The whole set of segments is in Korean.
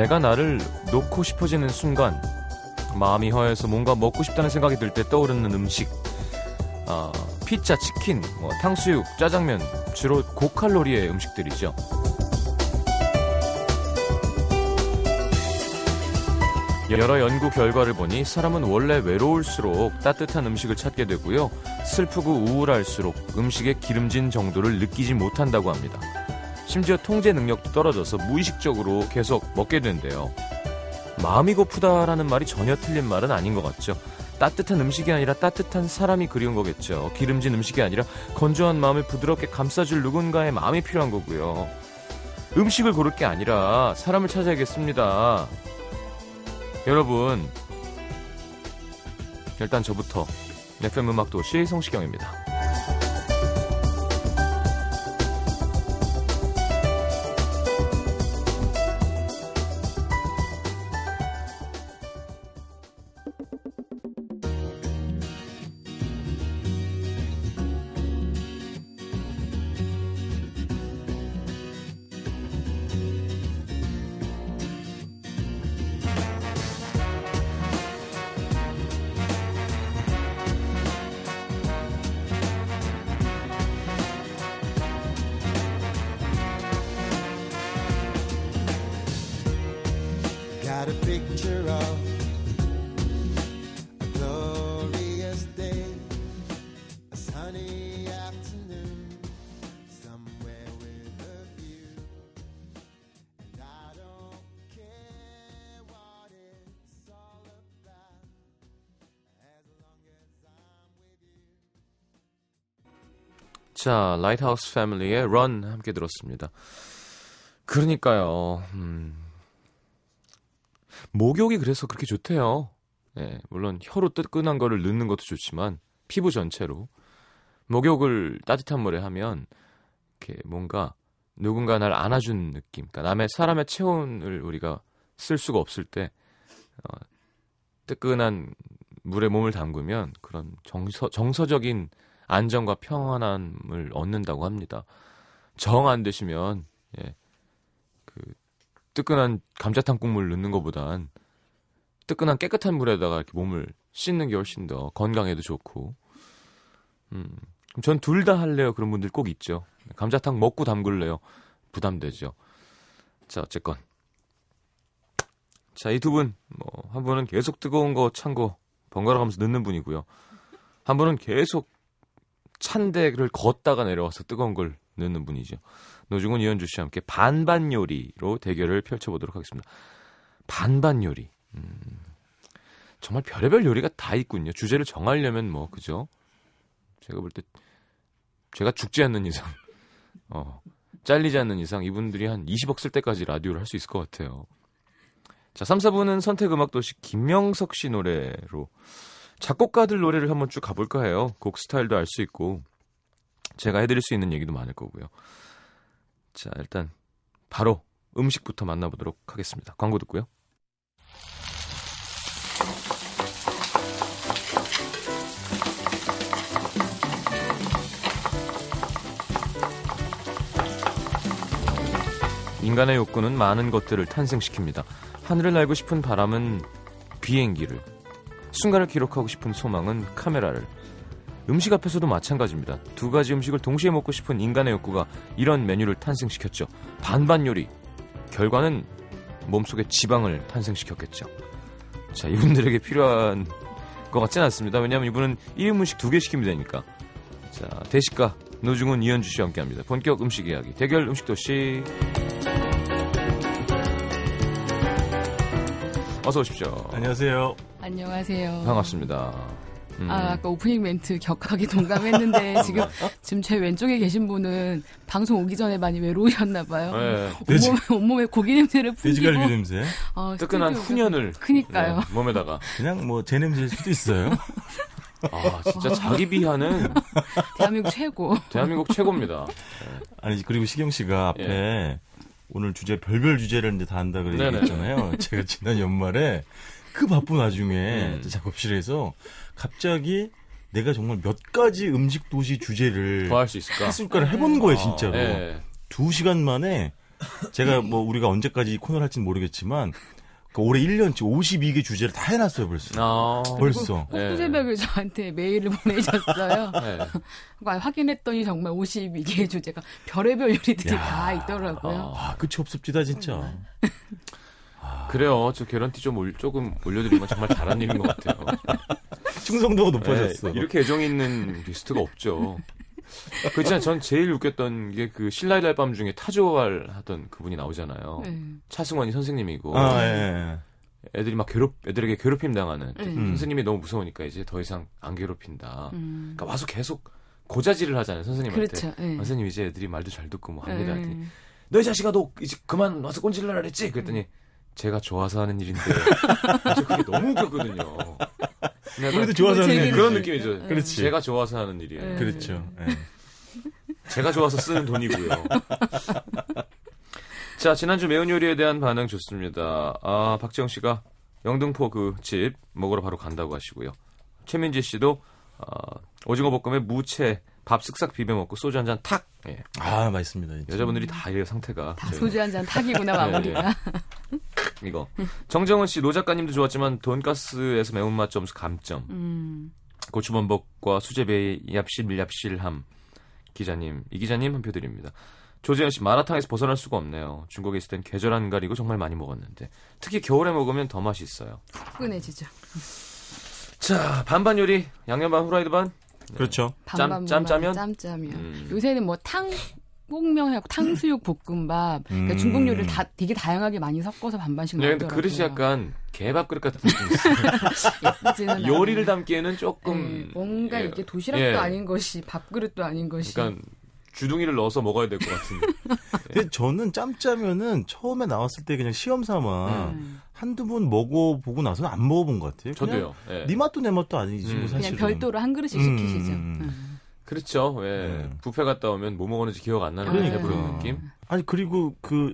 내가 나를 놓고 싶어지는 순간 마음이 허해서 뭔가 먹고 싶다는 생각이 들 때 떠오르는 음식 아, 피자, 치킨, 뭐, 탕수육, 짜장면 주로 고칼로리의 음식들이죠. 여러 연구 결과를 보니 사람은 원래 외로울수록 따뜻한 음식을 찾게 되고요. 슬프고 우울할수록 음식의 기름진 정도를 느끼지 못한다고 합니다. 심지어 통제 능력도 떨어져서 무의식적으로 계속 먹게 된대요. 마음이 고프다라는 말이 전혀 틀린 말은 아닌 것 같죠. 따뜻한 음식이 아니라 따뜻한 사람이 그리운 거겠죠. 기름진 음식이 아니라 건조한 마음을 부드럽게 감싸줄 누군가의 마음이 필요한 거고요. 음식을 고를 게 아니라 사람을 찾아야겠습니다. 여러분, 일단 저부터 FM 음악도시 성시경입니다. Picture of a glorious day, a sunny afternoon, somewhere with a view. And I don't care what it's all about, as long as I'm with you. 자, 라이트하우스 패밀리의 Run 함께 들었습니다. 그러니까요. 음. 목욕이 그래서 그렇게 좋대요. 예, 물론 혀로 뜨끈한 거를 넣는 것도 좋지만 피부 전체로 목욕을 따뜻한 물에 하면 이렇게 뭔가 누군가 날 안아준 느낌. 그러니까 남의 사람의 체온을 우리가 쓸 수가 없을 때 어, 뜨끈한 물에 몸을 담그면 그런 정서 정서적인 안정과 평안함을 얻는다고 합니다. 정 안 되시면 예, 그 뜨끈한 감자탕 국물 넣는 것보단 뜨끈한 깨끗한 물에다가 이렇게 몸을 씻는 게 훨씬 더 건강에도 좋고. 음, 전 둘 다 할래요. 그런 분들 꼭 있죠. 감자탕 먹고 담글래요. 부담되죠. 자, 어쨌건. 자, 이 두 분, 뭐, 한 분은 계속 뜨거운 거 찬 거 번갈아 가면서 넣는 분이고요. 한 분은 계속 찬 데를 걷다가 내려와서 뜨거운 걸 넣는 분이죠. 노중훈 이현주 씨와 함께 반반 요리로 대결을 펼쳐보도록 하겠습니다. 반반 요리. 음, 정말 별의별 요리가 다 있군요. 주제를 정하려면 뭐 그죠? 제가 볼 때 제가 죽지 않는 이상, 어, 잘리지 않는 이상 이분들이 한 20억 쓸 때까지 라디오를 할 수 있을 것 같아요. 자, 3, 4부는 선택음악도시 김명석 씨 노래로 작곡가들 노래를 한번 쭉 가볼까 해요. 곡 스타일도 알 수 있고 제가 해드릴 수 있는 얘기도 많을 거고요. 자, 일단 바로 음식부터 만나보도록 하겠습니다. 광고 듣고요. 인간의 욕구는 많은 것들을 탄생시킵니다. 하늘을 날고 싶은 바람은 비행기를, 순간을 기록하고 싶은 소망은 카메라를, 음식 앞에서도 마찬가지입니다. 두 가지 음식을 동시에 먹고 싶은 인간의 욕구가 이런 메뉴를 탄생시켰죠. 반반 요리. 결과는 몸속에 지방을 탄생시켰겠죠. 자, 이분들에게 필요한 것 같지는 않습니다. 왜냐하면 이분은 1인분씩 두 개 시키면 되니까. 자, 대식가 노중훈 이현주 씨와 함께합니다. 본격 음식 이야기 대결 음식 도시. 어서 오십시오. 안녕하세요. 안녕하세요. 반갑습니다. 음. 아, 아까 오프닝 멘트 격하게 동감했는데 지금 지금 제 왼쪽에 계신 분은 방송 오기 전에 많이 외로우셨나 봐요. 네. 온몸에, 온몸에 고기 냄새를 풍기고 돼지갈비 냄새. 어, 뜨끈한 훈연을 그니까요. 네, 몸에다가 그냥 뭐 제 냄새일 수도 있어요. 아, 진짜 자기 비하는 대한민국 최고. 대한민국 최고입니다. 네. 아니 그리고 시경 씨가 앞에 예. 오늘 주제 별별 주제를 이제 다 한다 그랬잖아요. 제가 지난 연말에 그 바쁜 와중에 음. 작업실에서 갑자기 내가 정말 몇 가지 음식 도시 주제를 더 할 수 있을까? 했을까를 해본 거예요, 진짜로. 아, 네. 두 시간 만에 제가 뭐 우리가 언제까지 이 코너를 할지는 모르겠지만 그 올해 1년치 52개 주제를 다 해놨어요 벌써. 아, 벌써. 꼭두 새벽에 저한테 메일을 보내셨어요. 네. 확인했더니 정말 52개의 주제가 별의별 요리들이 다 있더라고요. 아 끝이 없습니다 진짜. 그래요. 저 개런티 좀 올, 조금 올려드리면 정말 잘한 일인 것 같아요. 충성도가 높아졌어. 네, 이렇게 애정 있는 리스트가 없죠. 그렇지만 전 제일 웃겼던 게 그 신라의 달밤 중에 타조알 하던 그분이 나오잖아요. 네. 차승원이 선생님이고 아, 예, 예. 애들이 막 괴롭 애들에게 괴롭힘 당하는 네. 음. 선생님이 너무 무서우니까 이제 더 이상 안 괴롭힌다. 음. 그러니까 와서 계속 고자질을 하잖아요 선생님한테. 그렇죠. 네. 선생님 이제 애들이 말도 잘 듣고 뭐 합니다. 네. 너희 자식아 너 이제 그만 와서 꼰질러라 그랬지? 그랬더니 제가 좋아서 하는 일인데 저 그게 너무 웃겼거든요. 우리도 좋아서 하는 일. 그런 느낌이죠. 그렇지. 제가 좋아서 하는 일이에요. 네. 그렇죠. 예. 제가 좋아서 쓰는 돈이고요. 자, 지난주 매운 요리에 대한 반응 좋습니다. 아, 박지영 씨가 영등포 그 집 먹으러 바로 간다고 하시고요. 최민지 씨도 아, 오징어 볶음에 무채 밥 쓱싹 비벼 먹고 소주 한 잔 탁. 예. 아 맛있습니다. 진짜. 여자분들이 다 이래요 상태가. 다 저희. 소주 한 잔 탁이구나 마무리가. 이거. 정정은 씨, 노 작가님도 좋았지만 돈가스에서 매운맛 점수 감점. 음. 고추범벅과 수제비의 얍실 밀얍실함 기자님 이 기자님 한 표 드립니다. 조재현 씨 마라탕에서 벗어날 수가 없네요. 중국에 있을 땐 계절 안 가리고 정말 많이 먹었는데 특히 겨울에 먹으면 더 맛이 있어요. 끈해지죠. 자 반반 요리 양념 반 후라이드 반. 그렇죠. 반반 짬- 짬짜면? 짬짜면. 음. 요새는 뭐 탕, 볶명하고 탕수육 볶음밥. 그러니까 음. 중국 요리를 다 되게 다양하게 많이 섞어서 반반씩 네, 근데. 그릇이 약간 개밥 그릇 같은 느낌이 있어요. 요리를. 담기에는 네, 조금 뭔가 예, 이게 도시락도 예. 아닌 것이 밥그릇도 아닌 것이 그러니까 주둥이를 넣어서 먹어야 될 것 같은. 근데 저는 짬짜면은 처음에 나왔을 때 그냥 시험 삼아 음. 한두 번 먹어보고 나서는 안 먹어본 것 같아요. 그냥 저도요. 예. 네 맛도 내 맛도 아니지 음. 뭐 그냥 사실은. 별도로 한 그릇씩 음, 시키시죠. 음, 음. 음. 그렇죠. 예. 네. 뷔페 갔다 오면 뭐 먹었는지 기억 안 나는 그러니까. 배부른 느낌. 아니 그리고 그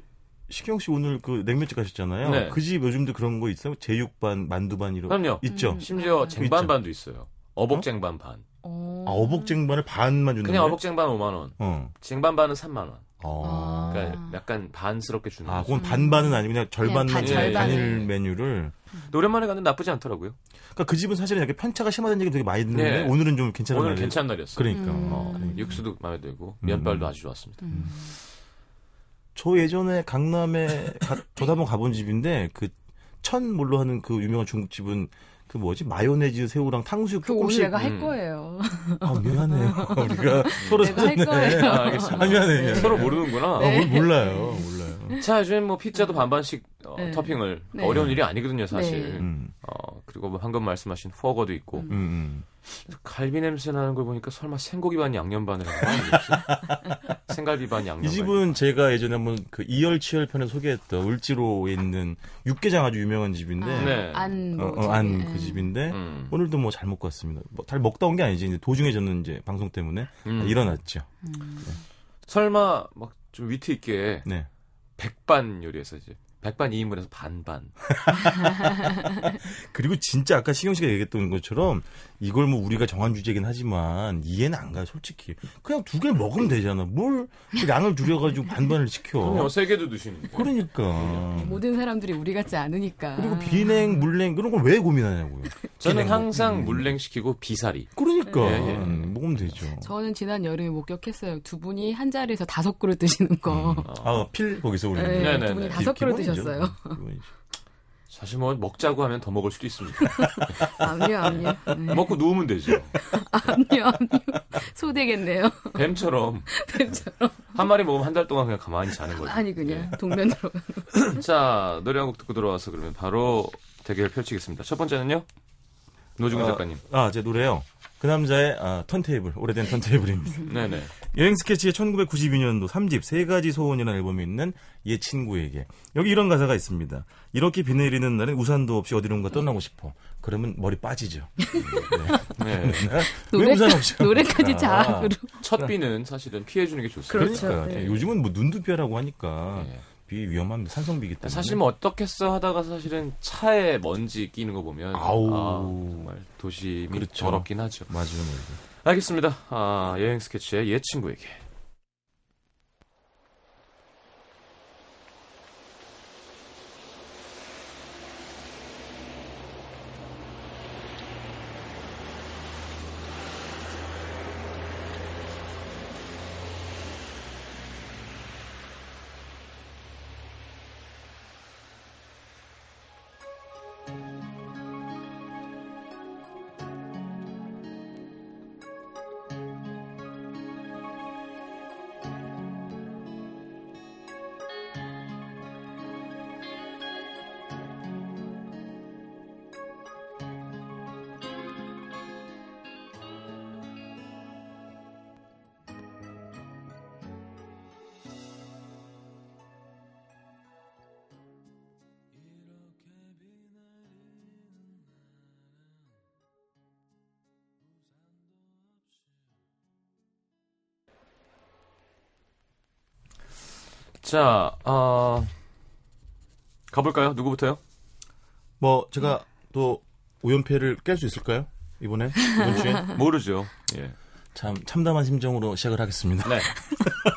식경 씨 오늘 그 냉면집 가셨잖아요. 네. 그집 요즘도 그런 거 있어요? 제육반, 만두반 이런 그럼요. 있죠. 음. 심지어 아. 쟁반반도 있어요. 어복쟁반 반. 어. 아, 어복쟁반을 반만 주는 그냥 거예요? 어복쟁반 5만 원. 어. 쟁반반은 3만 원. 어. 그러니까 약간 반스럽게 주는 아, 거죠. 그건 반반은 아니고 그냥 절반만 반, 절반을. 단일 메뉴를. 근데 오랜만에 갔는데 나쁘지 않더라고요. 그러니까 그 집은 사실은 약간 편차가 심하다는 얘기 되게 많이 듣는데 네. 오늘은 좀 괜찮은 오늘 날이에요. 괜찮은 날이었어요. 그러니까. 음. 어, 그러니까. 육수도 마음에 들고 면발도 음. 아주 좋았습니다. 음. 저 예전에 강남에 가, 저도 한번 가본 집인데 그 천물로 하는 그 유명한 중국집은 그 뭐지 마요네즈 새우랑 탕수육 그 오늘 조금씩 내가 할 음. 거예요. 아 미안해요 우리가 서로 내가 할 거예요. 아, 알겠습니다. 아, 미안해, 미안해. 서로 모르는구나. 아, 뭘 몰라요 몰라요 자, 요즘 뭐 피자도 반반씩 어, 네. 토핑을 네. 어려운 일이 아니거든요, 사실. 네. 음, 어, 그리고 뭐 방금 말씀하신 포거도 있고 음. 음, 음. 갈비 냄새 나는 걸 보니까 설마 생고기 반 양념 반을? 생갈비 반 양념 이 집은 제가 예전에 한번 그 이열 치열 편에 소개했던 울지로에 있는 육개장 아주 유명한 집인데 아, 네. 안, 어, 뭐지? 안그 예. 집인데 음. 오늘도 뭐 잘 먹고 왔습니다. 뭐 잘 먹다 온 게 아니지. 이제 도중에 저는 이제 방송 때문에 음. 일어났죠. 설마 막 좀 위트 있게 네. 백반 요리해서 이제 백반 2인분에서 반반. 그리고 진짜 아까 시경 씨가 얘기했던 것처럼 이걸 뭐 우리가 정한 주제긴 하지만 이해는 안 가요, 솔직히. 그냥 두 개를 먹으면 되잖아. 뭘그 양을 줄여가지고 반반을 시켜. 그럼요, 세 개도 드시는데. 그러니까. 모든 사람들이 우리 같지 않으니까. 그리고 비냉, 물냉 그런 걸 왜 고민하냐고요. 저는 비냉 항상 먹- 음. 물냉 시키고 비사리. 그러니까 예, 예. 먹으면 되죠. 저는 지난 여름에 목격했어요. 두 분이 한 자리에서 다섯 그릇 드시는 거. 아, 필 거기서 우리. 네, 네네네. 두 분이 기- 다섯 그릇 기본이죠. 드셨어요. 기본이죠. 사실 뭐 먹자고 하면 더 먹을 수도 있습니다. 아니요, 아니요. 네. 먹고 누우면 되죠. 아니요, 아니요. 소되겠네요. 뱀처럼 뱀처럼. 한 마리 먹으면 한 달 동안 그냥 가만히 자는 거죠. 아니, 그냥 동면으로. 자, 노래 한 곡 듣고 들어와서 그러면 바로 대결 펼치겠습니다. 첫 번째는요? 노중훈 어, 작가님. 아, 제 노래요. 그 남자의 아, 턴테이블, 오래된 턴테이블입니다. 네네. 여행 스케치의 1992년도 3집 세 가지 소원이라는 앨범이 있는 옛 친구에게 여기 이런 가사가 있습니다. 이렇게 비 내리는 날엔 우산도 없이 어디론가 떠나고 싶어. 그러면 머리 빠지죠. 네. 네. 왜 노래, 우산 없이? 노래까지 자학으로. 첫 비는 사실은 피해주는 게 좋습니다. 그렇죠. 그러니까 네. 요즘은 뭐 눈두피라고 하니까 네. 비 위험합니다. 산성비기 때문에. 사실 뭐 어떻겠어 하다가 사실은 차에 먼지 끼는 거 보면 아우. 아, 정말 도심이 그렇죠. 더럽긴 하죠. 맞아요. 알겠습니다. 아, 여행 스케치의 옛 친구에게. 자, 어, 가볼까요? 누구부터요? 뭐 제가 또 오연패를 깰 수 있을까요? 이번에 이번 주에 모르죠. 예. 참 참담한 심정으로 시작을 하겠습니다. 네.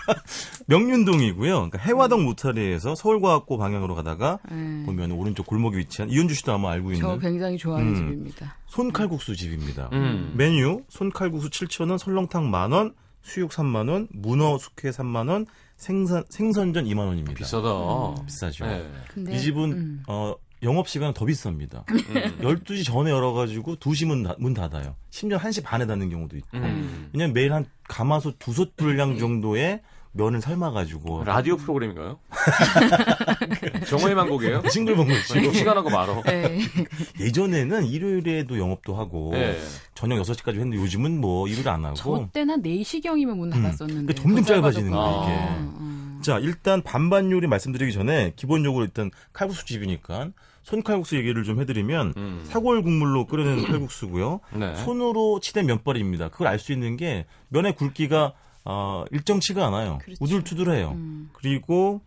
명륜동이고요. 그러니까 해화동 모타리에서 서울과학고 방향으로 가다가 네. 보면 오른쪽 골목에 위치한 이현주 씨도 아마 알고 저 있는 굉장히 좋아하는 음. 집입니다. 손칼국수 집입니다. 음. 메뉴 손칼국수 7,000원, 설렁탕 만 원, 수육 3만 원, 문어 숙회 3만 원, 생선, 생선전 2만 원입니다. 비싸다. 비싸죠. 네. 근데 이 집은 음. 어, 영업 시간은 더 비쌉니다. 음. 12시 전에 열어가지고 2시 문, 닫- 문 닫아요. 심지어 1시 반에 닫는 경우도 있고. 음. 왜냐면 매일 한 가마솥 두솥 분량 정도의 면을 삶아가지고. 라디오 프로그램인가요? 정호의 만 곡이에요? 싱글벙글치고. 시간하고 말어. 네. 예전에는 일요일에도 영업도 하고 네. 저녁 6시까지 했는데 요즘은 뭐 일을 안 하고 저 때는 한 4시경이면 문 닫았었는데. 그러니까 점점 더 짧아지는. 거예요, 이게. 어, 어. 자 일단 반반 요리 말씀드리기 전에 기본적으로 일단 칼국수 집이니까 손칼국수 얘기를 좀 해드리면 음. 사골 국물로 끓여낸 칼국수고요 네. 손으로 치댄 면발입니다 그걸 알 수 있는 게 면의 굵기가 어, 일정치가 않아요 그렇죠. 우둘투둘해요 음. 그리고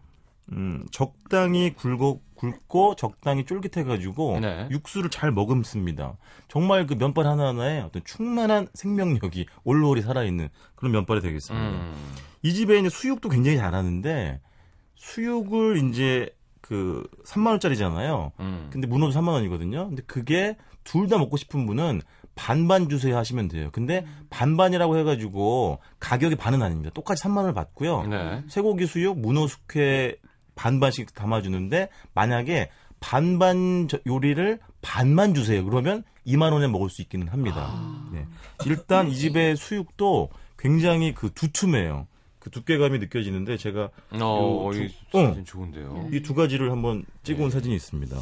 음, 적당히 굵고 굵고 적당히 쫄깃해가지고 네. 육수를 잘 머금습니다. 정말 그 면발 하나하나에 어떤 충만한 생명력이 올올이 살아있는 그런 면발이 되겠습니다. 음. 이 집에 이제 수육도 굉장히 잘하는데 수육을 이제 그 3만 원짜리잖아요. 음. 근데 문어도 3만 원이거든요. 근데 그게 둘 다 먹고 싶은 분은 반반 주세요 하시면 돼요. 근데 반반이라고 해가지고 가격이 반은 아닙니다. 똑같이 3만 원을 받고요. 네. 쇠고기 수육, 문어 숙회 반반씩 담아주는데 만약에 반반 저- 요리를 반만 주세요. 그러면 2만 원에 먹을 수 있기는 합니다. 아. 네. 일단 이 집의 수육도 굉장히 그 두툼해요. 그 두께감이 느껴지는데 제가 어, 요이 두- 사진 어. 좋은데요. 이 두 가지를 한번 찍어온 네. 사진이 있습니다.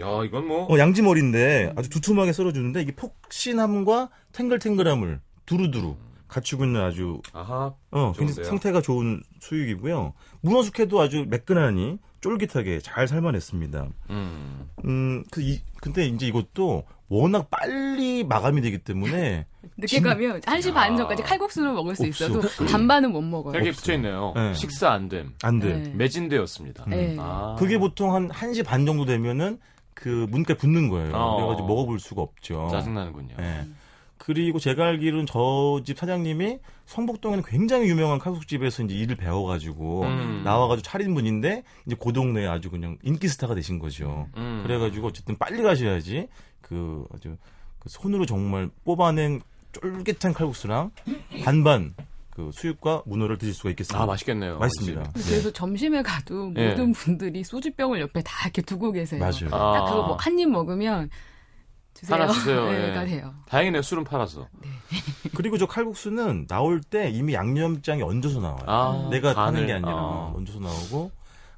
야, 이건 뭐. 어, 양지머리인데 아주 두툼하게 썰어주는데 이게 폭신함과 탱글탱글함을 두루두루 갖추고 있는 아주 아하. 어, 굉장히 좋은데요? 상태가 좋은 수육이고요. 문어 숙회도 아주 매끈하니 쫄깃하게 잘 삶아냈습니다. 음. 음, 그, 이, 근데 이제 이것도 워낙 빨리 마감이 되기 때문에 늦게 가면 1시 반 전까지 칼국수를 먹을 수 없어, 있어도. 반반은 못 먹어요. 이렇게 붙여 있네요. 네. 식사 안 됨. 안 돼. 네. 매진되었습니다. 네. 아. 그게 보통 한 1시 반 정도 되면은 그 문까지 붙는 거예요. 어. 그래가지고 먹어볼 수가 없죠. 짜증나는군요. 예. 그리고 제가 알기로는 저 집 사장님이 성북동에는 굉장히 유명한 칼국수집에서 이제 일을 배워가지고 음. 나와가지고 차린 분인데 이제 그 동네에 아주 그냥 인기 스타가 되신 거죠. 음. 그래가지고 어쨌든 빨리 가셔야지 그 아주 그 손으로 정말 뽑아낸 쫄깃한 칼국수랑 반반 그 수육과 문어를 드실 수가 있겠습니다. 아, 맛있겠네요. 맛있습니다. 그래서 점심에 가도 네. 모든 분들이 소주병을 옆에 다 이렇게 두고 계세요. 맞아요. 아. 딱 그거 뭐 한 입 먹으면 주세요. 하나 주세요. 네, 예. 가 돼요. 다행이네요. 술은 팔아서. 그리고 저 칼국수는 나올 때 이미 양념장이 얹어서 나와요. 아, 내가 간을, 하는 게 아니라 아. 얹어서 나오고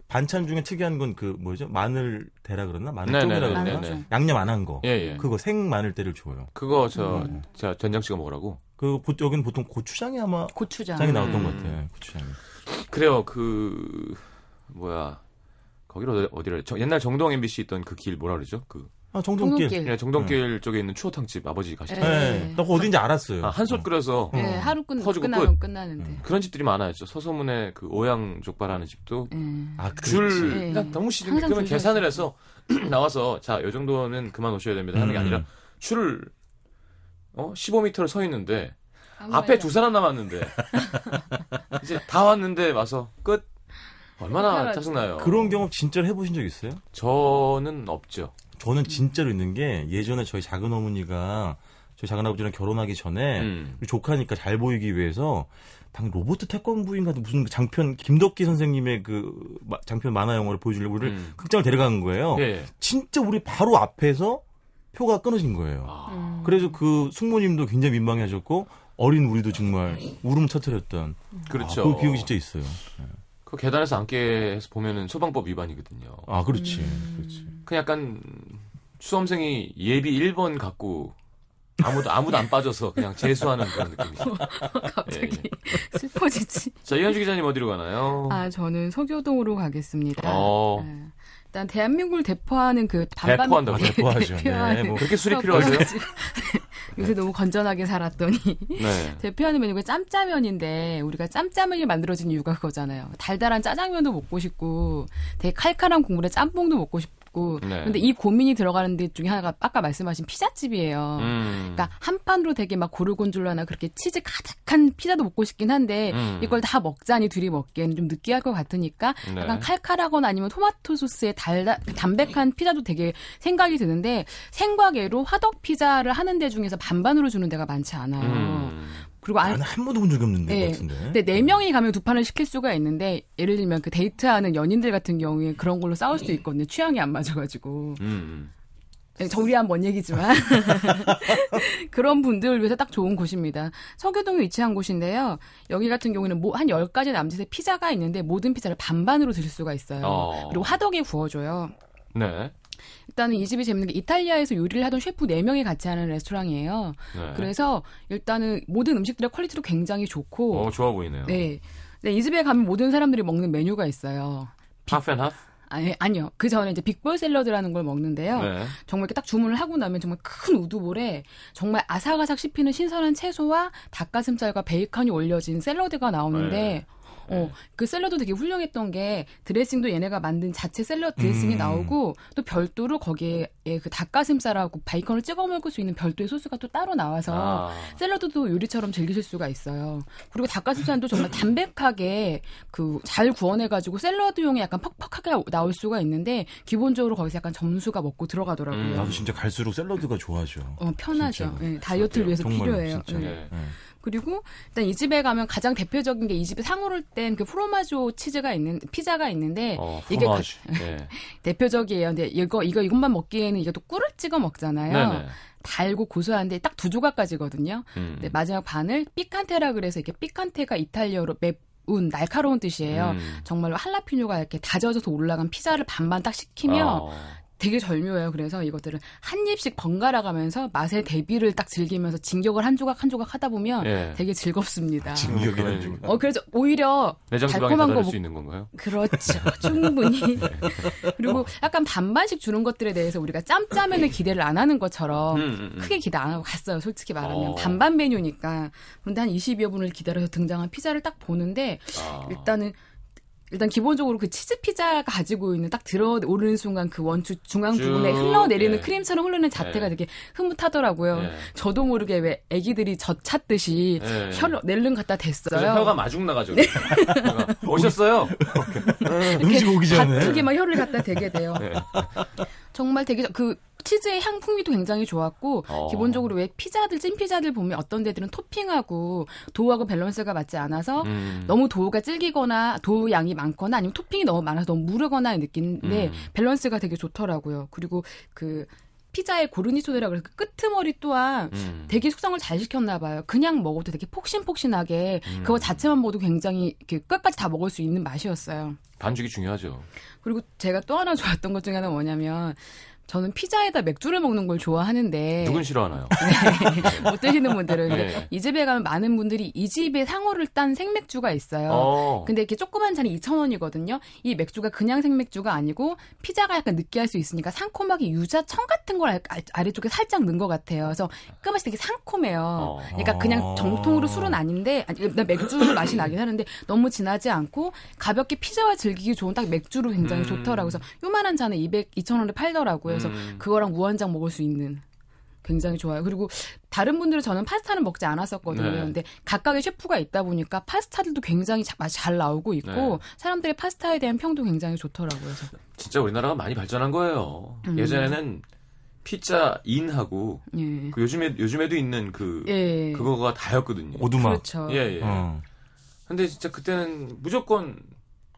반찬 중에 특이한 건 그 뭐죠? 마늘 대라 그러나 마늘 네네네, 쪽이라 그러나 네네. 양념 안 한 거. 예, 예. 그거 생 마늘 대를 줘요. 그거 저, 음. 자, 된장 찍어 먹으라고. 그 보- 여기는 보통 고추장이 아마 고추장. 장이 나왔던 음. 것 같아요. 고추장이. 그래요. 그, 뭐야. 거기로 어디라 저 옛날 정동 MBC 있던 그 길 뭐라 그러죠? 그 아 정동길. 통로길. 그냥 정동길 쪽에 있는 추어탕집 아버지 가시죠. 네. 네. 나 그거 어딘지 알았어요. 아, 한솥 끓여서 네, 하루 끝, 퍼주고 끝나면 끝나는데. 음. 그런 집들이 많아요. 저 서소문에 그 오양 족발하는 집도 네. 아, 줄 그렇지. 네. 난 너무 항상 그러면 줄 계산을 해서 나와서 자, 이 정도는 그만 오셔야 됩니다 하는 게 음. 아니라 줄을 어 15m를 서 있는데 앞에 두 사람 남았는데 이제 다 왔는데 와서 끝 얼마나. 짜증나요. 그런 경험 진짜로 해보신 적 있어요? 저는 없죠. 저는 진짜로 있는 게 예전에 저희 작은 어머니가 저희 작은 아버지랑 결혼하기 전에 음. 우리 조카니까 잘 보이기 위해서 당 로봇 태권부인가 무슨 장편 김덕기 선생님의 그 마- 장편 만화 영화를 보여주려고 우리를 음. 극장을 데려간 거예요. 예, 예. 진짜 우리 바로 앞에서 표가 끊어진 거예요. 아, 음. 그래서 그 숙모님도 굉장히 민망해하셨고 어린 우리도 정말 울음 터뜨렸던 그렇죠. 아, 그 기억이 진짜 있어요. 그 계단에서 앉게 해서 보면은 소방법 위반이거든요. 아 그렇지, 음. 그렇지. 그 약간 수험생이 예비 1번 갖고 아무도 아무도 안 빠져서 그냥 재수하는 그런 느낌이죠. 갑자기 예, 슬퍼지지. 자 이현주 기자님 어디로 가나요? 아, 저는 서교동으로 가겠습니다. 어. 네. 일단 대한민국을 대표하는 그 반반 대포한다고? 아, 대포하죠. 네, 대표하는 뭐 그렇게 술이 필요하세요? 요새 너무 건전하게 살았더니 네. 대표하는 메뉴가 짬짜면인데 우리가 짬짜면이 만들어진 이유가 그거잖아요. 달달한 짜장면도 먹고 싶고 되게 칼칼한 국물에 짬뽕도 먹고 싶고 있고. 네. 근데 이 고민이 들어가는 데 중에 하나가 아까 말씀하신 피자집이에요. 음. 그러니까 한 판으로 되게 막 고르곤졸라나 그렇게 치즈 가득한 피자도 먹고 싶긴 한데 음. 이걸 다 먹자니 둘이 먹기에는 좀 느끼할 것 같으니까 네. 약간 칼칼하거나 아니면 토마토 소스에 달다 담백한 피자도 되게 생각이 드는데 생과계로 화덕 피자를 하는 데 중에서 반반으로 주는 데가 많지 않아요. 음. 그리고 안, 나는 한 번도 본 적이 없는데 네. 같은데. 근데 네 명이 가면 두 판을 시킬 수가 있는데 예를 들면 그 데이트하는 연인들 같은 경우에 그런 걸로 싸울 수도 있거든요. 취향이 안 맞아가지고. 음. 음. 네, 저우리한 먼 얘기지만 그런 분들을 위해서 딱 좋은 곳입니다. 서교동에 위치한 곳인데요. 여기 같은 경우에는 뭐한 10가지 남짓의 피자가 있는데 모든 피자를 반반으로 드실 수가 있어요. 어. 그리고 화덕에 구워줘요. 네. 일단은 이 집이 재밌는 게 이탈리아에서 요리를 하던 셰프 4명이 같이 하는 레스토랑이에요. 네. 그래서 일단은 모든 음식들의 퀄리티도 굉장히 좋고. 어, 좋아 보이네요. 네. 네, 이 집에 가면 모든 사람들이 먹는 메뉴가 있어요. half and half? 아니, 아니요. 그 전에 이제 big bowl 샐러드라는 걸 먹는데요. 네. 정말 이렇게 딱 주문을 하고 나면 정말 큰 wood bowl에 정말 아삭아삭 씹히는 신선한 채소와 닭가슴살과 베이컨이 올려진 샐러드가 나오는데 네. 어, 네. 그 샐러드 되게 훌륭했던 게 드레싱도 얘네가 만든 자체 샐러드 드레싱이 음. 나오고 또 별도로 거기에 예, 그 닭가슴살하고 바이컨을 찍어 먹을 수 있는 별도의 소스가 또 따로 나와서 아. 샐러드도 요리처럼 즐기실 수가 있어요. 그리고 닭가슴살도 정말 담백하게 그 잘 구워내가지고 샐러드용에 약간 퍽퍽하게 나올 수가 있는데 기본적으로 거기서 약간 점수가 먹고 들어가더라고요. 음. 나도 진짜 갈수록 샐러드가 좋아져. 어, 편하죠. 네, 다이어트를 위해서 필요해요. 네. 네. 그리고 일단 이 집에 가면 가장 대표적인 게 이 집에 상호를 뗀 그 프로마조 치즈가 있는 피자가 있는데 어, 이게 가, 네. 대표적이에요. 근데 이거 이거 이것만 먹기에는 이게 또 꿀을 찍어 먹잖아요. 네네. 달고 고소한데 딱 두 조각까지거든요. 음. 근데 마지막 반을 삐칸테라 그래서 이게 삐칸테가 이탈리아로 맵 운, 날카로운 뜻이에요. 음. 정말로 할라피뇨가 이렇게 다져져서 올라간 피자를 반반 딱 시키면 어. 되게 절묘해요. 그래서 이것들은 한 입씩 번갈아 가면서 맛의 대비를 딱 즐기면서 진격을 한 조각 한 조각 하다 보면 예. 되게 즐겁습니다. 진격이라는 조 어, 그래서 오히려 달콤한 거수 있는 건가요? 그렇죠. 충분히. 네. 그리고 약간 반반씩 주는 것들에 대해서 우리가 짬짜면을 기대를 안 하는 것처럼 음, 음, 음. 크게 기대 안 하고 갔어요. 솔직히 말하면 어. 반반 메뉴니까. 그런데 한 20여 분을 기다려서 등장한 피자를 딱 보는데 아. 일단은 일단 기본적으로 그 치즈 피자가 가지고 있는 딱 들어 오르는 순간 그 원추 중앙 부분에 흘러내리는 예. 크림처럼 흐르는 자태가 예. 되게 흐뭇하더라고요. 예. 저도 모르게 왜 애기들이 젖 찾듯이 예. 혀를 낼름 갖다 댔어요. 혀가 마중 나가지고. 네. 오셨어요? 음식 오기 전에. 바쁘게 막 혀를 갖다 대게 돼요. 예. 정말 되게 그 치즈의 향풍미도 굉장히 좋았고 어. 기본적으로 왜 피자들 찐 피자들 보면 어떤 데들은 토핑하고 도우하고 밸런스가 맞지 않아서 음. 너무 도우가 질기거나 도우 양이 많거나 아니면 토핑이 너무 많아서 너무 무르거나 느끼는데 음. 밸런스가 되게 좋더라고요. 그리고 그 피자의 cornicione라 그래서 그 끄트머리 또한 음. 되게 숙성을 잘 시켰나 봐요. 그냥 먹어도 되게 폭신폭신하게 음. 그거 자체만 먹어도 굉장히 끝까지 다 먹을 수 있는 맛이었어요. 반죽이 중요하죠. 그리고 제가 또 하나 좋았던 것 중에 하나 뭐냐면 저는 피자에다 맥주를 먹는 걸 좋아하는데 누군 싫어하나요? 네, 못 드시는 분들은 네. 이 집에 가면 많은 분들이 이 집에 상호를 딴 생맥주가 있어요. 어. 근데 이렇게 조그만 잔이 2,000원이거든요. 이 맥주가 그냥 생맥주가 아니고 피자가 약간 느끼할 수 있으니까 상콤하게 유자청 같은 걸 아래쪽에 살짝 넣은 것 같아요. 그래서 끝맛이 되게 상콤해요. 어. 그러니까 그냥 정통으로 술은 아닌데 아니, 맥주 맛이 나긴 하는데 너무 진하지 않고 가볍게 피자와 즐기기 좋은 딱 맥주로 굉장히 음. 좋더라고요. 그래서 요만한 잔에 200, 2,000원에 팔더라고요. 그래서 음. 그거랑 무한장 먹을 수 있는 굉장히 좋아요. 그리고 다른 분들은 저는 파스타는 먹지 않았었거든요. 네. 근데 각각의 셰프가 있다 보니까 파스타들도 굉장히 맛이 잘 나오고 있고 네. 사람들의 파스타에 대한 평도 굉장히 좋더라고요. 그래서. 진짜 우리나라가 많이 발전한 거예요. 음. 예전에는 피자 인하고 예. 그 요즘에 요즘에도 있는 그 예. 그거가 다였거든요. 오두막. 그렇죠. 예, 예. 어. 근데 진짜 그때는 무조건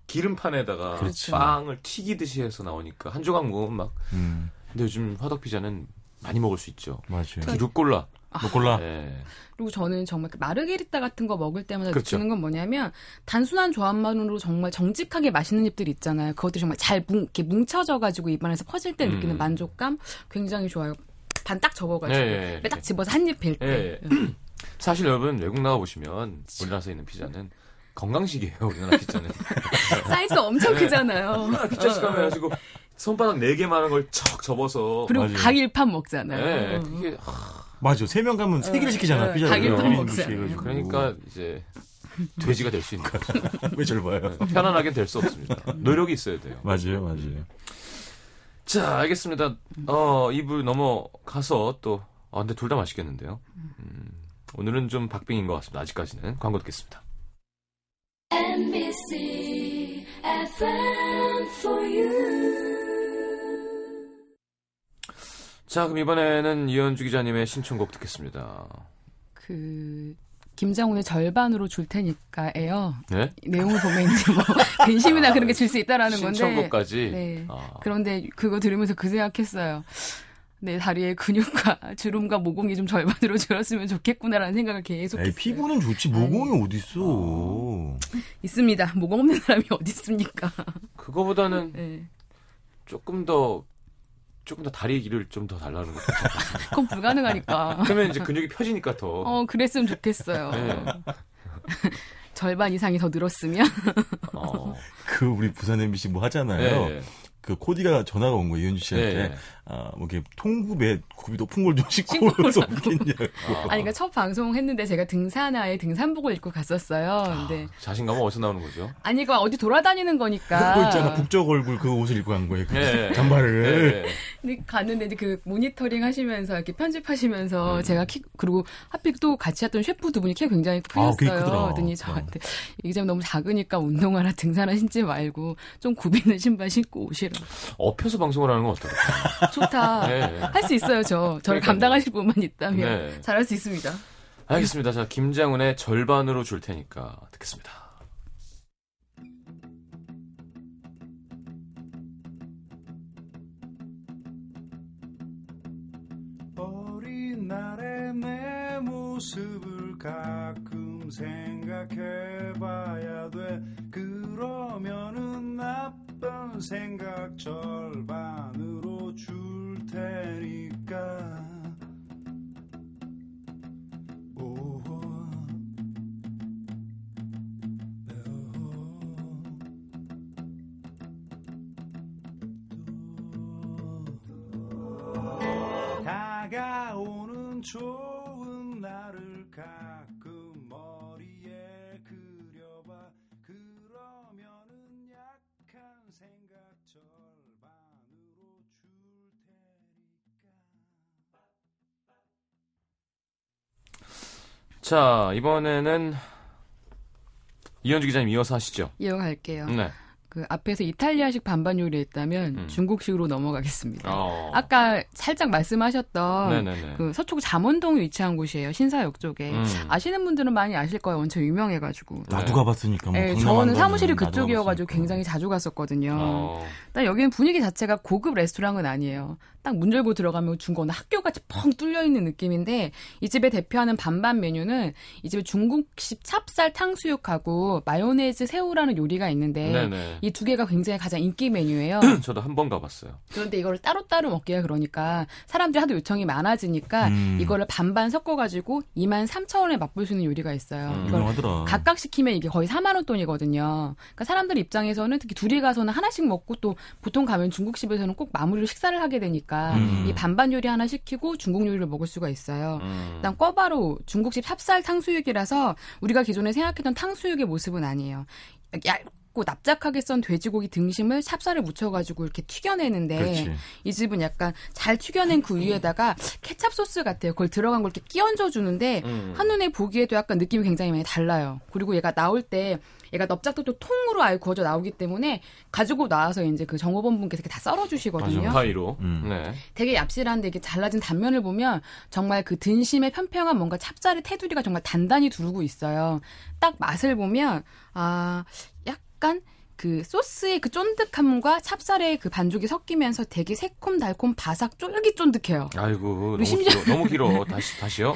기름판에다가 그렇죠. 빵을 튀기듯이 해서 나오니까 한 조각 먹으면 막. 음. 근데 요즘 화덕 피자는 많이 먹을 수 있죠. 맞아요. 특히 루꼴라. 아, 루꼴라. 네. 그리고 저는 정말 그 마르게리따 같은 거 먹을 때마다 그렇죠. 느끼는 건 뭐냐면 단순한 조합만으로 정말 정직하게 맛있는 집들 있잖아요. 그것들이 정말 잘 뭉, 이렇게 뭉쳐져가지고 입안에서 퍼질 때 느끼는 음. 만족감 굉장히 좋아요. 반 딱 접어가지고 네, 네, 딱 집어서 한입뵐 때. 사실 여러분 외국 나가 보시면 우리나라에 있는 피자는 건강식이에요. 우리나라 피자는. 사이즈 엄청 네. 크잖아요. 피자식 하면 해가지고 손바닥 4개만 한 걸 척 접어서. 그리고 가일판 먹잖아요. 네. 그게, 하, 맞아. 세 명 가면 세 개를 시키잖아. 피자. 자기도 먹어요. 그러니까 이제 돼지가 될 수 있는 거죠. 왜 절봐요? 편안하게 될 수 없습니다. 노력이 있어야 돼요. 맞아요, 맞아요. 자, 알겠습니다. 어, 입을 넘어가서 또, 아, 근데 둘 다 맛있겠는데요. 음, 오늘은 좀 박빙인 것 같습니다. 아직까지는. 광고 듣겠습니다. MBC FM for you. 자, 그럼 이번에는 이현주 기자님의 신청곡 듣겠습니다. 그 김장훈의 절반으로 줄 테니까예요. 네? 내용을 보면 이제 뭐 근심이나 아, 그런 게 줄 수 있다라는 건데. 신청곡까지. 네. 아. 그런데 그거 들으면서 그 생각했어요. 내 다리의 근육과 주름과 모공이 좀 절반으로 줄었으면 좋겠구나라는 생각을 계속 했어요. 피부는 좋지 모공이 어디 있어? 있습니다. 모공 없는 사람이 어디 있습니까? 그거보다는 네. 조금 더 조금 더 다리 길을 좀 더 달라는 것 같아요. 그건 불가능하니까. 그러면 이제 근육이 펴지니까 더. 어, 그랬으면 좋겠어요. 네. 절반 이상이 더 늘었으면. 어. 그 우리 부산 MBC 뭐 하잖아요. 네. 그 코디가 전화가 온 거예요, 이현주 씨한테. 네. 아, 뭐 이렇게 통굽에 굽이 높은 걸좀 신고 오서 없겠냐고. 아. 아니, 그러니까 첫 방송 했는데 제가 등산화에 등산복을 입고 갔었어요. 근데. 아, 자신감은 어디서 나오는 거죠? 아니, 이거 어디 돌아다니는 거니까. 그거 있잖아, 북적 얼굴 그 옷을 입고 간 거예요. 그 네. 잠바를. 네. 근데 갔는데 이제 그 모니터링 하시면서 이렇게 편집하시면서 음. 제가 키, 그리고 하필 또 같이 했던 셰프 두 분이 키가 굉장히 크셨어요. 아, 그랬더니 저한테 이게 좀 너무 작으니까 운동화나 등산화 신지 말고 좀 굽이는 신발 신고 오시라. 엎혀서 방송을 하는 건 어떨까요? 좋다. 네. 할수 있어요, 저. 저를 그러니까요. 감당하실 분만 있다면 네. 잘할 수 있습니다. 알겠습니다. 자, 김장훈의 절반으로 줄 테니까 듣겠습니다. 어린 날의 내 모습을 가끔 생각해봐 생각 절반으로 줄 테니까. 다가오는 좋 자 이번에는 이현주 기자님 이어서 하시죠 이어갈게요 네. 그 앞에서 이탈리아식 반반 요리했다면 음. 중국식으로 넘어가겠습니다. 어. 아까 살짝 말씀하셨던 네네네. 그 서초구 잠원동에 위치한 곳이에요. 신사역 쪽에 음. 아시는 분들은 많이 아실 거예요. 원체 유명해가지고. 나도 가봤으니까. 뭐 네, 저는 사무실이 그쪽이어가지고 굉장히 자주 갔었거든요. 어. 일 여기는 분위기 자체가 고급 레스토랑은 아니에요. 딱 문 열고 들어가면 중고는 학교같이 펑 뚫려 있는 느낌인데 이 집의 대표하는 반반 메뉴는 이 집에 중국식 찹쌀 탕수육하고 마요네즈 새우라는 요리가 있는데 이 두 개가 굉장히 가장 인기 메뉴예요. 저도 한 번 가봤어요. 그런데 이거를 따로따로 먹기가 그러니까 사람들이 하도 요청이 많아지니까 음. 이거를 반반 섞어가지고 2만 3천 원에 맛볼 수 있는 요리가 있어요. 음, 이걸 유명하더라. 각각 시키면 이게 거의 4만 원 돈이거든요. 그러니까 사람들 입장에서는 특히 둘이 가서는 하나씩 먹고 또 보통 가면 중국집에서는 꼭 마무리로 식사를 하게 되니까 음. 이 반반 요리 하나 시키고 중국 요리를 먹을 수가 있어요. 음. 일단 꿔바로 중국집 찹쌀 탕수육이라서 우리가 기존에 생각했던 탕수육의 모습은 아니에요. 얇고 납작하게 썬 돼지고기 등심을 찹쌀을 묻혀가지고 이렇게 튀겨내는데 그렇지. 이 집은 약간 잘 튀겨낸 그 위에다가 케찹 소스 같아요. 그걸 들어간 걸 이렇게 끼얹어 주는데 음. 한눈에 보기에도 약간 느낌이 굉장히 많이 달라요. 그리고 얘가 나올 때 얘가 넓작도 통으로 아예 구워져 나오기 때문에 가지고 나와서 이제 그 정호범 분께서 이렇게 다 썰어 주시거든요. 파이로. 음. 네. 되게 얍실한데 이렇게 잘라진 단면을 보면 정말 그 등심의 편평한 뭔가 찹쌀의 테두리가 정말 단단히 두르고 있어요. 딱 맛을 보면 아 약 간 그 소스의 그 쫀득함과 찹쌀의 그 반죽이 섞이면서 되게 새콤달콤 바삭 쫄깃쫀득해요. 아이고 너무 심지어 길어, 너무 길어. 다시 다시요.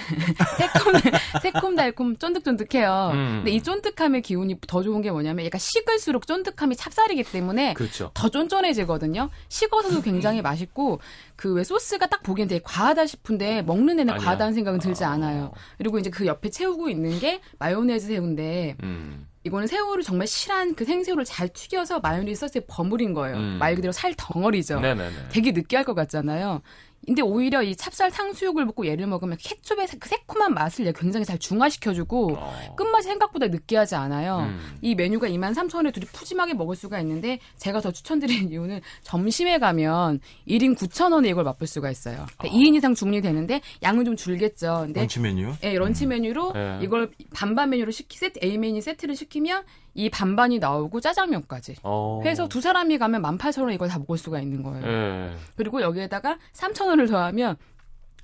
새콤 새콤달콤 쫀득쫀득해요. 음. 근데 이 쫀득함의 기운이 더 좋은 게 뭐냐면 얘가 식을수록 쫀득함이 찹쌀이기 때문에 그렇죠. 더 쫀쫀해지거든요. 식어서도 굉장히 맛있고 그 왜 소스가 딱 보기엔 되게 과하다 싶은데 먹는 아니야. 과하다는 생각은 들지 아. 않아요. 그리고 이제 그 옆에 채우고 있는 게 마요네즈 새우인데 음. 이거는 새우를 정말 실한 그 생새우를 잘 튀겨서 마요네즈 소스에 버무린 거예요. 음. 말 그대로 살 덩어리죠. 네네네. 되게 느끼할 것 같잖아요. 근데 오히려 이 찹쌀 탕수육을 먹고 얘를 먹으면 케첩의 그 새콤한 맛을 굉장히 잘 중화시켜주고 어. 끝맛이 생각보다 느끼하지 않아요. 음. 이 메뉴가 2만 3천 원에 둘이 푸짐하게 먹을 수가 있는데 제가 더 추천드리는 이유는 점심에 가면 1인 9천 원에 이걸 맛볼 수가 있어요. 그러니까 어. 2인 이상 주문이 되는데 양은 좀 줄겠죠. 근데 런치 메뉴? 네, 런치 음. 메뉴로 네. 이걸 반반 메뉴로 시키 세트 A 메뉴 세트를 시키면 이 반반이 나오고 짜장면까지. 어. 해서 두 사람이 가면 18,000원 이걸 다 먹을 수가 있는 거예요. 네. 그리고 여기에다가 3,000원을 더하면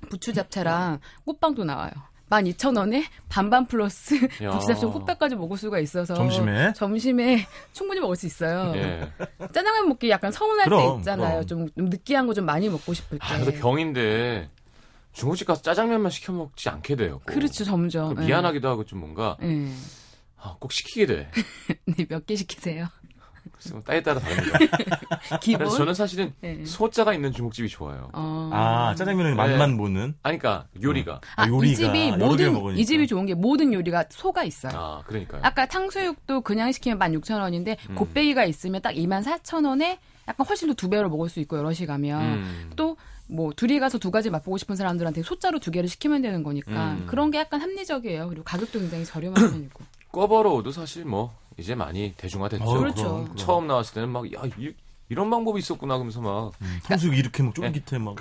부추 잡채랑 꽃빵도 나와요. 12,000원에 반반 플러스 부추잡채 꽃배까지 먹을 수가 있어서 점심에 점심에 충분히 먹을 수 있어요. 예. 짜장면 먹기 약간 서운할 그럼, 때 있잖아요. 좀, 좀, 느끼한 거 좀 많이 먹고 싶을 때. 아, 그래도 병인데 중국집 가서 짜장면만 시켜 먹지 않게 돼요. 그렇죠, 점점. 미안하기도 예. 하고 좀 뭔가 예. 아, 꼭 시키게 돼. 네, 몇 개 시키세요? 글쎄, 뭐 따에 따라 다릅니다. 기본? 그래서 저는 사실은 네. 소자가 있는 중국집이 좋아요. 어... 아, 짜장면은 맛만 네. 보는? 아니, 그러니까 요리가. 아, 아 요리가. 이 집이 모든, 이 집이 좋은 게 모든 요리가 소가 있어요. 아, 그러니까요. 아까 탕수육도 그냥 시키면 16,000원인데, 음. 곱빼기가 있으면 딱 24,000원에 약간 훨씬 더 두 배로 먹을 수 있고, 여럿이 가면. 음. 또, 뭐 둘이 가서 두 가지 맛보고 싶은 사람들한테 소자로 두 개를 시키면 되는 거니까 음. 그런 게 약간 합리적이에요. 그리고 가격도 굉장히 저렴한 편이고. 꿔버로우도 사실 뭐 이제 많이 대중화됐죠. 어, 그렇죠. 그럼, 처음 나왔을 때는 막 야 이, 런 방법이 있었구나 그러면서 막 음, 탕수육 이렇게 막 쫄깃해 막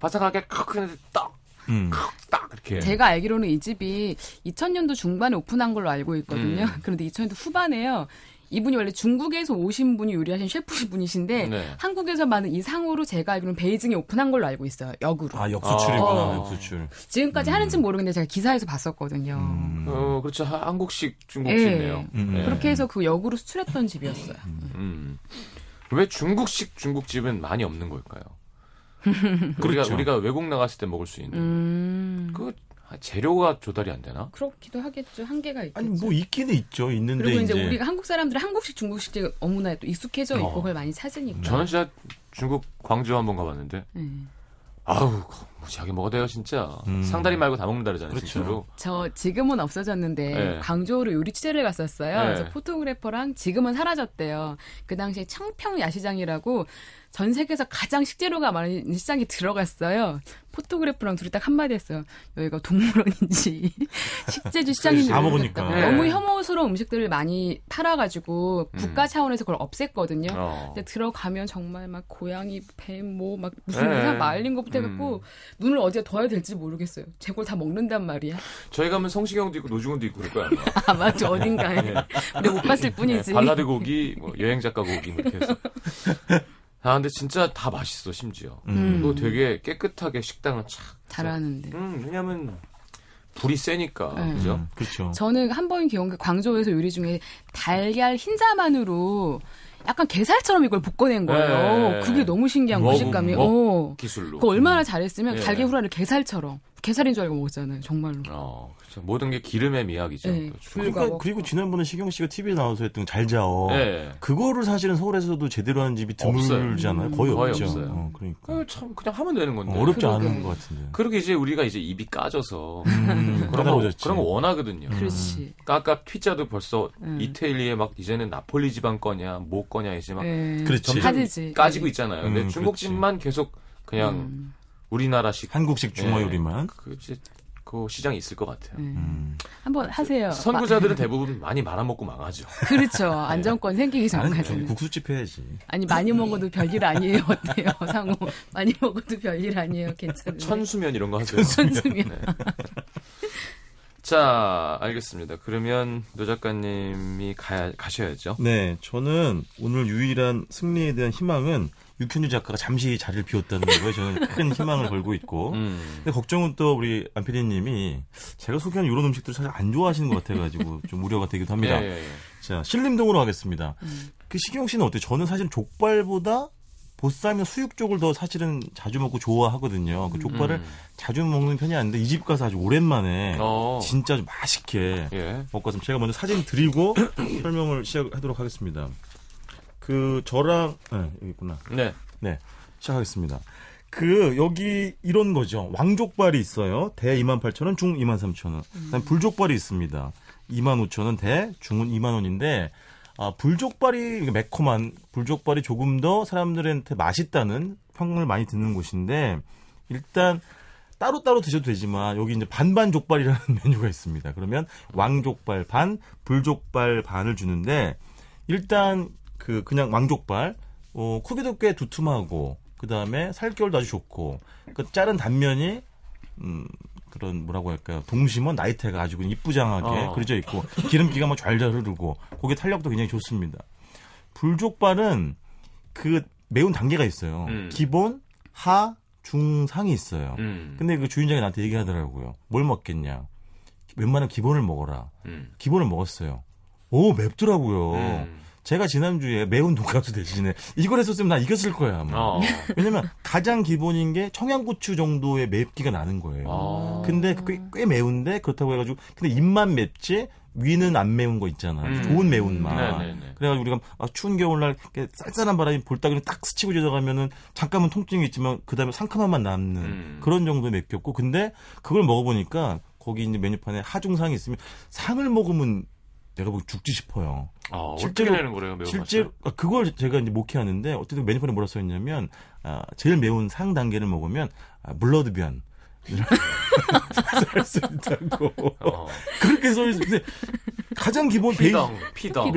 바삭하게 크 했는데 딱. 음. 딱 이렇게. 제가 알기로는 이 집이 2000년도 중반에 오픈한 걸로 알고 있거든요. 음. 그런데 2000년도 후반에요. 이분이 원래 중국에서 오신 분이 요리하신 셰프 분이신데 네. 한국에서 많은 이 상으로 제가 알기로는 베이징에 오픈한 걸로 알고 있어요. 역으로. 아 역수출이구나. 어. 역수출. 지금까지 음. 하는지는 모르겠는데 제가 기사에서 봤었거든요. 음. 어 그렇죠. 한국식 중국집이네요. 네. 음. 네. 그렇게 해서 그 역으로 수출했던 집이었어요. 음. 왜 중국식 중국집은 많이 없는 걸까요? 우리가 그렇죠. 우리가 외국 나갔을 때 먹을 수 있는 음. 그 재료가 조달이 안 되나? 그렇기도 하겠죠. 한계가 있겠죠. 아니 뭐 있기는 있죠. 있는데 그리고 이제, 이제 우리가 한국 사람들은 한국식 중국식 너무나 또 익숙해져 있고 어. 그걸 많이 찾으니까. 저는 진짜 중국 광주 한번 가봤는데. 네. 아우 무지하게 먹어야 돼요 진짜 음. 상다리 말고 다 먹는다 그러잖아요 그렇죠. 진짜로 저 지금은 없어졌는데 네. 광주로 요리 취재를 갔었어요 네. 그래서 포토그래퍼랑 지금은 사라졌대요 그 당시에 청평 야시장이라고 전 세계에서 가장 식재료가 많은 시장에 들어갔어요. 포토그래프랑 둘이 딱 한마디 했어요. 여기가 동물원인지 식재주 시장인지 다 먹으니까. 네. 너무 혐오스러운 음식들을 많이 팔아가지고 음. 국가 차원에서 그걸 없앴거든요. 어. 근데 들어가면 정말 막 고양이, 뱀, 뭐 막 무슨 네. 말린 것부터 해갖고 음. 눈을 어디에 둬야 될지 모르겠어요. 제걸 다 먹는단 말이야. 저희 가면 성시경도 있고 노중훈도 있고 그럴 거야. 아 맞아 어딘가에. 네. 근데 못 봤을 뿐이지. 네, 발라드 곡이 뭐 여행 작가 곡이 이렇게 해서. 아 근데 진짜 다 맛있어 심지어. 음. 또 되게 깨끗하게 식당을 착 잘하는데. 음 왜냐면 불이 세니까 네. 그죠? 음, 그렇죠. 저는 한 번인 경우 광저우에서 요리 중에 달걀 흰자만으로 약간 게살처럼 이걸 볶아낸 거예요. 네. 그게 너무 신기한 무식감이. 어. 기술로. 그 얼마나 잘했으면 네. 달걀 후라이를 게살처럼 게살인 줄 알고 먹었잖아요. 정말로. 어, 그렇죠. 모든 게 기름의 미학이죠. 네, 그러니까 그리고 지난번에 시경 씨가 TV에 나와서 했던 잘 자어. 네. 그거를 사실은 서울에서도 제대로 하는 집이 드물잖아요. 음, 거의, 거의 없죠. 없어요. 어, 그러니까. 어, 참 그냥 하면 되는 건데. 어, 렵지 그러게. 않은 것 같은데. 그렇게 이제 우리가 이제 입이 까져서 음, 그런 거 그런 거 원하거든요. 그렇지. 음. 아까 피자도 벌써 음. 이태리에 막 이제는 나폴리 지방 거냐 뭐 거냐 이제 막 네. 그렇지. 점점 까지고 있잖아요. 근데 음, 중국집만 계속 그냥 음. 우리나라식 한국식 중화 네. 요리만 그 그 시장이 있을 것 같아요. 음. 음. 한번 하세요. 선구자들은 대부분 많이 말아먹고 망하죠. 그렇죠. 네. 안정권 생기기 전까지. 국수집 해야지. 아니 많이 먹어도 별일 아니에요. 어때요, 상호? 많이 먹어도 별일 아니에요. 괜찮아요. 천수면 이런 거 하세요. 천수면. 네. 자, 알겠습니다. 그러면 노 작가님이 가, 가셔야죠. 네, 저는 오늘 유일한 승리에 대한 희망은 육현주 작가가 잠시 자리를 비웠다는 거에 저는 큰 희망을 걸고 있고. 음. 근데 걱정은 또 우리 안 PD님이 제가 소개한 이런 음식들을 사실 안 좋아하시는 것 같아가지고 좀 우려가 되기도 합니다. 예, 예, 예. 자, 신림동으로 하겠습니다. 음. 그 시경 씨는 어때요? 저는 사실 족발보다 보쌈이나 수육 쪽을 더 사실은 자주 먹고 좋아하거든요. 그 족발을 음. 자주 먹는 편이 아닌데 이 집 가서 아주 오랜만에 어. 진짜 좀 맛있게 예. 먹고 왔습니다. 제가 먼저 사진 드리고 설명을 시작하도록 하겠습니다. 그 저랑 네, 여기 있구나. 네. 네. 시작하겠습니다. 그 여기 이런 거죠. 왕족발이 있어요. 대 28,000원, 중 23,000원. 그다음 불족발이 있습니다. 25,000원 대, 중은 2만 원인데 아, 불족발이 매콤한 불족발이 조금 더 사람들한테 맛있다는 평을 많이 듣는 곳인데 일단 따로따로 드셔도 되지만 여기 이제 반반 족발이라는 메뉴가 있습니다. 그러면 왕족발 반, 불족발 반을 주는데 일단 그 그냥 왕족발 어, 크기도 꽤 두툼하고 그 다음에 살결도 아주 좋고 그 자른 단면이 음 그런 뭐라고 할까요 동심원 나이테가 아주 이쁘장하게 어. 그려져 있고 기름기가 뭐 잘잘 흐르고 고기 탄력도 굉장히 좋습니다. 불족발은 그 매운 단계가 있어요. 음. 기본, 하, 중, 상이 있어요. 음. 근데 그 주인장이 나한테 얘기하더라고요. 뭘 먹겠냐. 웬만한 기본을 먹어라. 음. 기본을 먹었어요. 오, 맵더라고요. 음. 제가 지난주에 매운 돈가스 대신에 이걸 했었으면 나 이겼을 거야, 아마. 어. 왜냐면 가장 기본인 게 청양고추 정도의 맵기가 나는 거예요. 어. 근데 꽤, 꽤 매운데 그렇다고 해가지고 근데 입만 맵지 위는 안 매운 거 있잖아. 음. 좋은 매운맛. 네네네. 그래가지고 우리가 아, 추운 겨울날 쌀쌀한 바람이 볼따기를 딱 스치고 지나가면은 잠깐은 통증이 있지만 그 다음에 상큼한 맛 남는 음. 그런 정도의 맵겼고 근데 그걸 먹어보니까 거기 있는 메뉴판에 하중상이 있으면 상을 먹으면 내가 보기 죽지 싶어요. 아, 실제로 내는 거래요, 매운 실제로 아, 그걸 제가 이제 목회하는데 어쨌든 메뉴판에 뭐라 써 있냐면 아, 제일 매운 상 단계를 먹으면 아, 블러드변 살수 있다고. 어. 그렇게 써 있는데 가장 기본 피덩, 피덩.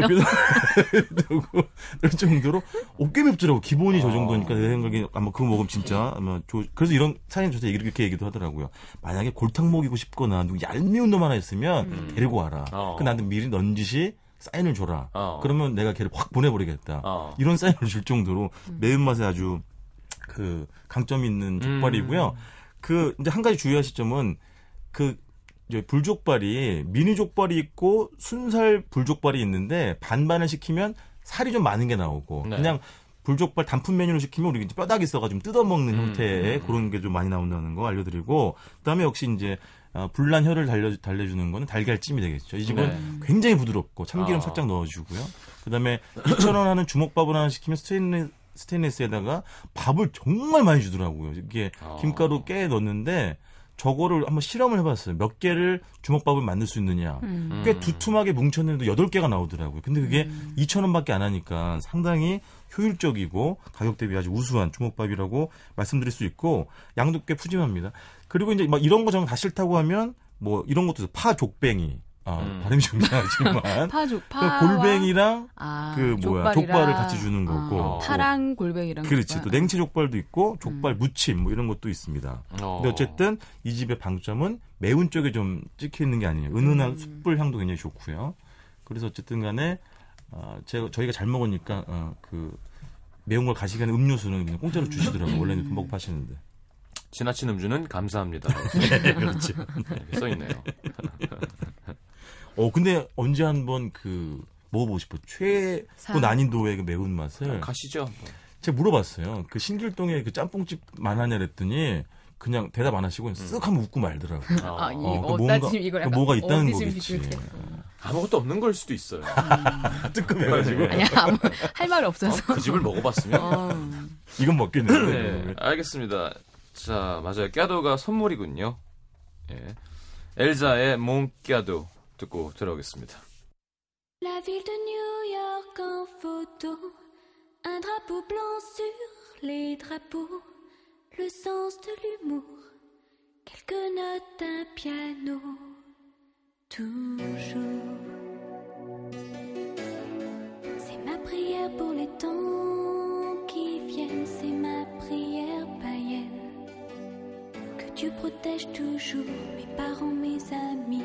그 정도로 어깨 맵더라고. 기본이 어. 저 정도니까 내 생각에 아마 그거 먹으면 진짜 아마 조, 그래서 이런 사연 저한테 이렇게 얘기도 하더라고요. 만약에 골탕 먹이고 싶거나 누구 얄미운 놈 하나 있으면 음. 데리고 와라. 어. 그 나한테 미리 넌지시 사인을 줘라. 어. 그러면 내가 걔를 확 보내버리겠다. 어. 이런 사인을 줄 정도로 음. 매운맛에 아주 그 강점 있는 족발이고요. 음. 그 이제 한 가지 주의하실 점은 그 이제 불족발이 미니 족발이 있고 순살 불족발이 있는데 반반을 시키면 살이 좀 많은 게 나오고 네. 그냥 불족발 단품 메뉴로 시키면 우리 이제 뼈다귀 써가지고 뜯어먹는 음, 형태의 음, 음. 그런 게 좀 많이 나온다는 거 알려드리고 그다음에 역시 이제 어, 불난 혀를 달려 달래주는 거는 달걀찜이 되겠죠. 이 집은 네. 굉장히 부드럽고 참기름 아. 살짝 넣어주고요. 그다음에 2천 원 하는 주먹밥을 하나 시키면 스테인레 스 스테인리스에다가 밥을 정말 많이 주더라고요. 이게 어. 김가루 깨 넣는데 저거를 한번 실험을 해봤어요. 몇 개를 주먹밥을 만들 수 있느냐. 음. 꽤 두툼하게 뭉쳤는데 여덟 개가 나오더라고요. 근데 그게 음. 2천 원밖에 안 하니까 상당히 효율적이고 가격 대비 아주 우수한 주먹밥이라고 말씀드릴 수 있고 양도 꽤 푸짐합니다. 그리고 이제 막 이런 거 정말 다 싫다고 하면 뭐 이런 것도 파 족뱅이 아, 음. 발음이 좀 이상하지만 파죽 파그 골뱅이랑 아, 그 뭐야 족발을 같이 주는 거고 어, 파랑 골뱅이랑 그렇지 족발. 또 냉채 족발도 있고 족발 음. 무침 뭐 이런 것도 있습니다. 어. 근데 어쨌든 이 집의 방점은 매운 쪽에 좀 찍혀 있는 게 아니에요. 은은한 음. 숯불 향도 굉장히 좋고요. 그래서 어쨌든간에 어, 제가 저희가 잘 먹으니까 어, 그 매운 걸 가시게 하는 음료수는 그냥 공짜로 주시더라고요. 원래는 금방 파시는데. 지나친 음주는 감사합니다. 네, 그렇죠. 네, 써 있네요. 어 근데 언제 한번 그 먹어보고 싶어 최고 난이도의 그 매운 맛을 가시죠. 제가 물어봤어요. 그 신길동에 그 짬뽕집 많았냐 그랬더니 그냥 대답 안 하시고 쓱 한번 웃고 말더라고요. 아, 이, 어, 그 뭔가, 그 뭐가 있다는 거겠지. 아무것도 없는 걸 수도 있어요. 뜨끔해가지고. 아니 아무 할 말이 없어서. 어, 그 집을 먹어봤으면. 어. 이건 먹겠는데. 네, 알겠습니다. 자, 맞아요. 깨도가 선물이군요. 예. 엘자의 몽깨도 듣고 들어오겠습니다. La ville de New York en photo, un drapeau blanc sur les drapeaux, le sens de l'humour, quelques notes, un piano, toujours. C'est ma prière pour les temps qui viennent, c'est ma prière païenne. Que Dieu protège toujours mes parents, mes amis.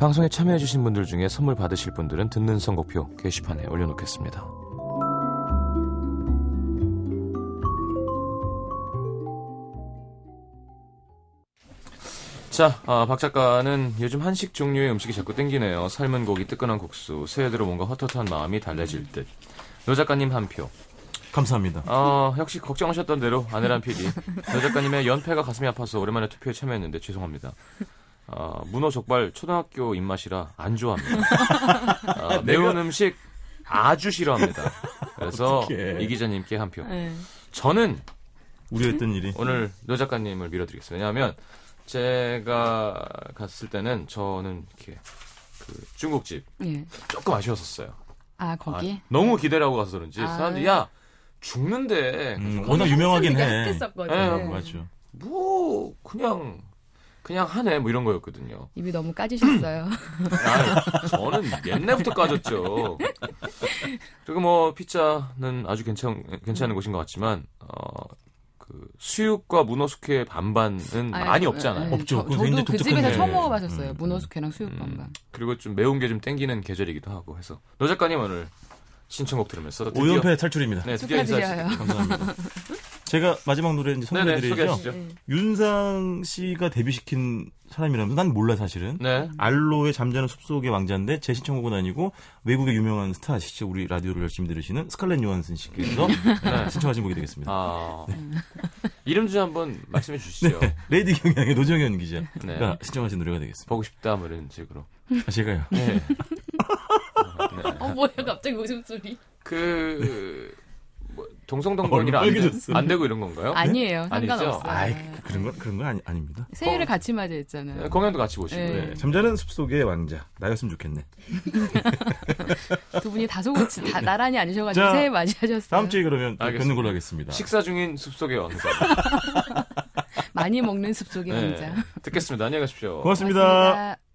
방송에 참여해주신 분들 중에 선물 받으실 분들은 듣는 선곡표 게시판에 올려놓겠습니다. 자, 아, 박 작가는 요즘 한식 종류의 음식이 자꾸 땡기네요. 삶은 고기, 뜨끈한 국수, 새해 들어 뭔가 헛헛한 마음이 달래질 듯. 노 작가님 한 표. 감사합니다. 어, 역시 걱정하셨던 대로 안혜란 PD. 노 작가님의 연패가 가슴이 아파서 오랜만에 투표에 참여했는데 죄송합니다. 어, 문어 족발 초등학교 입맛이라 안 좋아합니다. 어, 매운 음식 아주 싫어합니다. 그래서. 이 기자님께 한 표. 네. 저는 우려했던 일이 오늘 노 작가님을 밀어드리겠습니다. 왜냐하면 제가 갔을 때는 저는 이렇게 그 중국집 예. 조금 아쉬웠었어요. 아 거기? 아, 너무 기대를 하고 가서 그런지 아. 사람들이 야 죽는데 음, 워낙 유명하긴 해. 네, 맞죠. 뭐 그냥 그냥 하네 뭐 이런 거였거든요. 입이 너무 까지셨어요. 아, 저는 옛날부터 까졌죠. 그리고 뭐 피자는 아주 괜찮 괜찮은 곳인 것 같지만 어, 그 수육과 문어 숙회 반반은 아, 많이 없잖아요. 네, 없죠. 저, 도 그 집에서 처음 먹어봤었어요. 음, 문어 숙회랑 수육 음, 반반. 그리고 좀 매운 게 좀 땡기는 계절이기도 하고 해서 노 작가님 오늘 신청곡 들으면서 오연패 탈출입니다. 네, 드디어 인사드려요. 감사합니다. 제가 마지막 노래 이제 소개해드리죠. 네. 윤상 씨가 데뷔시킨 사람이라면 난 몰라 사실은. 네. 알로의 잠자는 숲속의 왕자인데 제 신청곡은 아니고 외국의 유명한 스타시죠. 우리 라디오를 열심히 들으시는 스칼렛 요한슨 씨께서 네. 신청하신 곡이 되겠습니다. 아... 네. 이름 좀 한번 말씀해 주시죠. 네. 레이디 경향의 노정현 기자가 네. 신청하신 노래가 되겠습니다. 보고 싶다 뭐 이런 식으로. 아, 제가요. 네. 어 뭐야 갑자기 웃음소리. 그 뭐, 동성동건이라 안, 되, 안 되고 이런 건가요? 아니에요. 상관없어요. 아이, 그런 건 그런 건 아니, 아닙니다. 새해를 어. 같이 맞이했잖아요. 네, 공연도 같이 보시고. 네. 네. 잠자는 숲속의 왕자. 나였으면 좋겠네. 두 분이 다소곳이 다 나란히 앉으셔가지고 자, 새해 맞이하셨어요. 다음 주에 그러면 뵙는 걸로 하겠습니다. 식사 중인 숲속의 왕자. 많이 먹는 숲속의 네. 왕자. 듣겠습니다. 안녕히 가십시오. 고맙습니다. 고맙습니다.